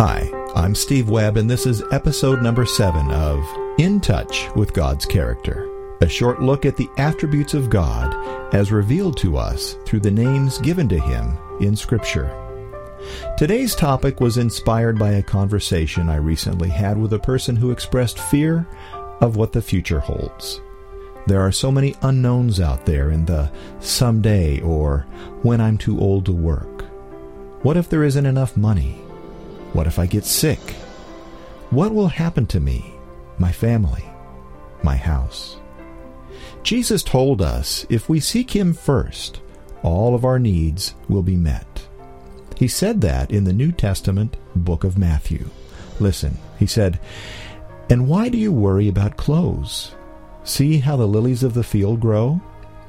Hi, I'm Steve Webb, and this is episode number seven of In Touch with God's Character, a short look at the attributes of God as revealed to us through the names given to Him in Scripture. Today's topic was inspired by a conversation I recently had with a person who expressed fear of what the future holds. There are so many unknowns out there in the someday or when I'm too old to work. What if there isn't enough money? What if I get sick? What will happen to me, my family, my house? Jesus told us if we seek Him first, all of our needs will be met. He said that in the New Testament book of Matthew. Listen, he said, And why do you worry about clothes? See how the lilies of the field grow?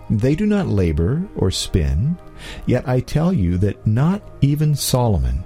They do not labor or spin. Yet I tell you that not even Solomon,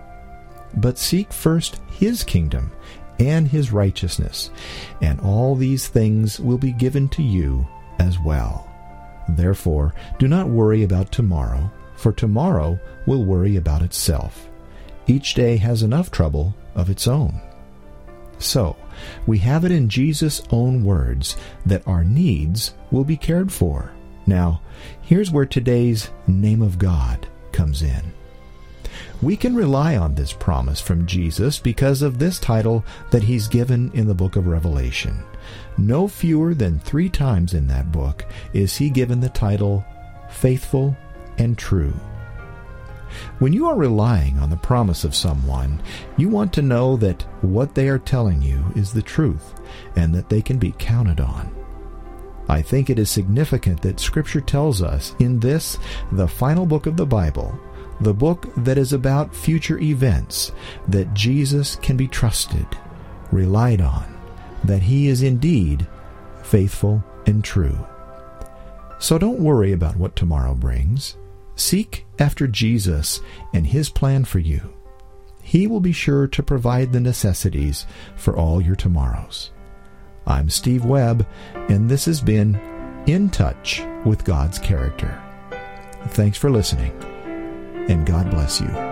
But seek first his kingdom and his righteousness, and all these things will be given to you as well. Therefore, do not worry about tomorrow, for tomorrow will worry about itself. Each day has enough trouble of its own. So, we have it in Jesus' own words that our needs will be cared for. Now, here's where today's name of God comes in. We can rely on this promise from Jesus because of this title that he's given in the book of Revelation. No fewer than three times in that book is he given the title Faithful and True. When you are relying on the promise of someone, you want to know that what they are telling you is the truth and that they can be counted on. I think it is significant that Scripture tells us in this, the final book of the Bible, the book that is about future events, that Jesus can be trusted, relied on, that he is indeed faithful and true. So don't worry about what tomorrow brings. Seek after Jesus and his plan for you. He will be sure to provide the necessities for all your tomorrows. I'm Steve Webb, and this has been In Touch with God's Character. Thanks for listening, and God bless you.